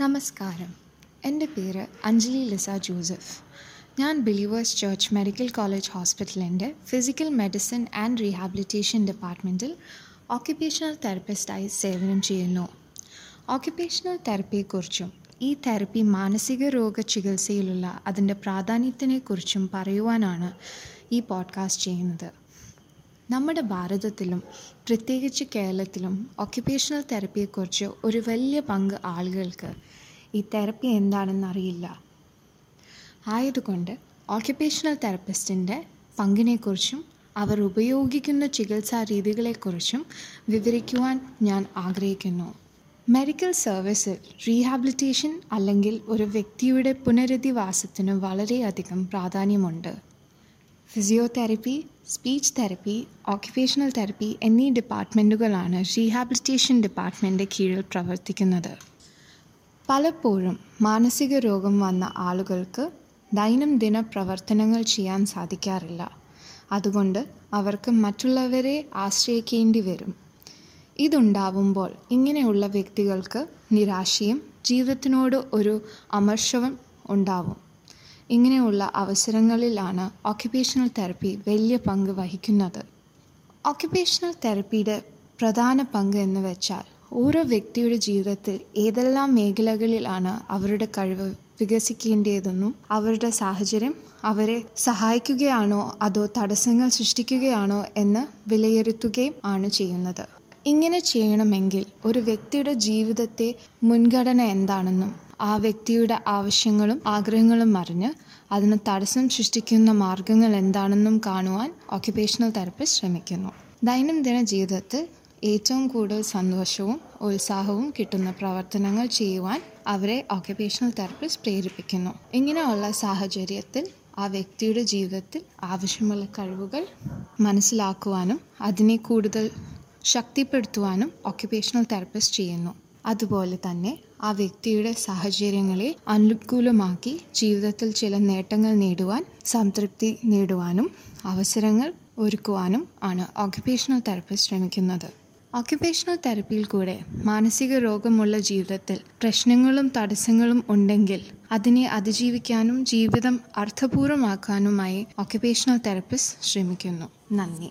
നമസ്കാരം. എന്റെ പേര് അഞ്ജലി ലിസ ജോസഫ്. ഞാൻ ബിലീവേഴ്സ് ചർച്ച് മെഡിക്കൽ കോളേജ് ഹോസ്പിറ്റലിന്റെ ഫിസിക്കൽ മെഡിസിൻ ആൻഡ് റീഹാബിലിറ്റേഷൻ ഡിപ്പാർട്ട്മെന്റിൽ ഓക്യുപ്പേഷണൽ തെറപ്പിസ്റ്റായി സേവനം ചെയ്യുന്നു. ഓക്യുപ്പേഷണൽ തെറപ്പിയെക്കുറിച്ചും ഈ തെറപ്പി മാനസിക രോഗ ചികിത്സയിലുള്ള അതിന്റെ പ്രാധാന്യത്തിനെക്കുറിച്ചും പറയുവാനാണ് ഈ പോഡ്കാസ്റ്റ് ചെയ്യുന്നത്. നമ്മുടെ ഭാരതത്തിലും പ്രത്യേകിച്ച് കേരളത്തിലും ഓക്യുപേഷണൽ തെറപ്പിയെക്കുറിച്ച് ഒരു വലിയ പങ്ക് ആളുകൾക്ക് ഈ തെറപ്പി എന്താണെന്ന് അറിയില്ല. ആയതുകൊണ്ട് ഓക്യുപേഷണൽ തെറപ്പിസ്റ്റിന്റെ പങ്കിനെക്കുറിച്ചും അവർ ഉപയോഗിക്കുന്ന ചികിത്സാ രീതികളെക്കുറിച്ചും വിവരിക്കുവാൻ ഞാൻ ആഗ്രഹിക്കുന്നു. മെഡിക്കൽ സർവീസിൽ റീഹാബിലിറ്റേഷൻ അല്ലെങ്കിൽ ഒരു വ്യക്തിയുടെ പുനരധിവാസത്തിന് വളരെയധികം പ്രാധാന്യമുണ്ട്. Physiotherapy speech therapy occupational therapy എന്നീ ഡിപ്പാർട്ട്മെന്റുകളാണ് റീഹാബിലിറ്റേഷൻ ഡിപ്പാർട്ട്മെന്റിന്റെ കീഴിൽ പ്രവർത്തിക്കുന്നത്. പലപ്പോഴും മാനസിക രോഗം വന്ന ആളുകൾക്ക് ദൈനംദിന പ്രവർത്തനങ്ങൾ ചെയ്യാൻ സാധിക്കാറില്ല. അതുകൊണ്ട് അവർക്ക് മറ്റുള്ളവരെ ആശ്രയിക്കേണ്ടി വരും. ഇതുണ്ടാവുമ്പോൾ ഇങ്ങനെയുള്ള വ്യക്തികൾക്ക് നിരാശയും ജീവിതത്തിനോട് ഒരു അമർഷവും ഉണ്ടാവും. ഇങ്ങനെയുള്ള അവസരങ്ങളിലാണ് ഓക്യുപേഷണൽ തെറപ്പി വലിയ പങ്ക് വഹിക്കുന്നത്. ഓക്യുപേഷണൽ തെറപ്പിയുടെ പ്രധാന പങ്ക് എന്ന് വെച്ചാൽ ഓരോ വ്യക്തിയുടെ ജീവിതത്തിൽ ഏതെല്ലാം മേഖലകളിലാണ് അവരുടെ കഴിവ് വികസിക്കേണ്ടതെന്നും അവരുടെ സാഹചര്യം അവരെ സഹായിക്കുകയാണോ അതോ തടസ്സങ്ങൾ സൃഷ്ടിക്കുകയാണോ എന്ന് വിലയിരുത്തുകയും ആണ് ചെയ്യുന്നത്. ഇങ്ങനെ ചെയ്യണമെങ്കിൽ ഒരു വ്യക്തിയുടെ ജീവിതത്തെ മുൻഗണന എന്താണെന്നും ആ വ്യക്തിയുടെ ആവശ്യങ്ങളും ആഗ്രഹങ്ങളും അറിഞ്ഞ് അതിന് തടസ്സം സൃഷ്ടിക്കുന്ന മാർഗങ്ങൾ എന്താണെന്നും കാണുവാൻ ഓക്യുപേഷണൽ തെറപ്പിസ്റ്റ് ശ്രമിക്കുന്നു. ദൈനംദിന ജീവിതത്തിൽ ഏറ്റവും കൂടുതൽ സന്തോഷവും ഉത്സാഹവും കിട്ടുന്ന പ്രവർത്തനങ്ങൾ ചെയ്യുവാൻ അവരെ ഓക്യുപേഷണൽ തെറപ്പിസ്റ്റ് പ്രേരിപ്പിക്കുന്നു. ഇങ്ങനെയുള്ള സാഹചര്യത്തിൽ ആ വ്യക്തിയുടെ ജീവിതത്തിൽ ആവശ്യമുള്ള കഴിവുകൾ മനസ്സിലാക്കുവാനും അതിനെ കൂടുതൽ ശക്തിപ്പെടുത്തുവാനും ഓക്യുപേഷണൽ തെറപ്പിസ്റ്റ് ചെയ്യുന്നു. അതുപോലെ തന്നെ ആ വ്യക്തിയുടെ സാഹചര്യങ്ങളെ അനുകൂലമാക്കി ജീവിതത്തിൽ ചില നേട്ടങ്ങൾ നേടുവാൻ സംതൃപ്തി നേടുവാനും അവസരങ്ങൾ ഒരുക്കുവാനും ആണ് ഓക്യുപേഷണൽ തെറപ്പി ശ്രമിക്കുന്നത്. ഓക്യുപേഷണൽ തെറപ്പിയിൽ കൂടെ മാനസിക രോഗമുള്ള ജീവിതത്തിൽ പ്രശ്നങ്ങളും തടസ്സങ്ങളും ഉണ്ടെങ്കിൽ അതിനെ അതിജീവിക്കാനും ജീവിതം അർത്ഥപൂർവമാക്കാനുമായി ഓക്യുപേഷണൽ തെറപ്പിസ്റ്റ് ശ്രമിക്കുന്നു. നന്ദി.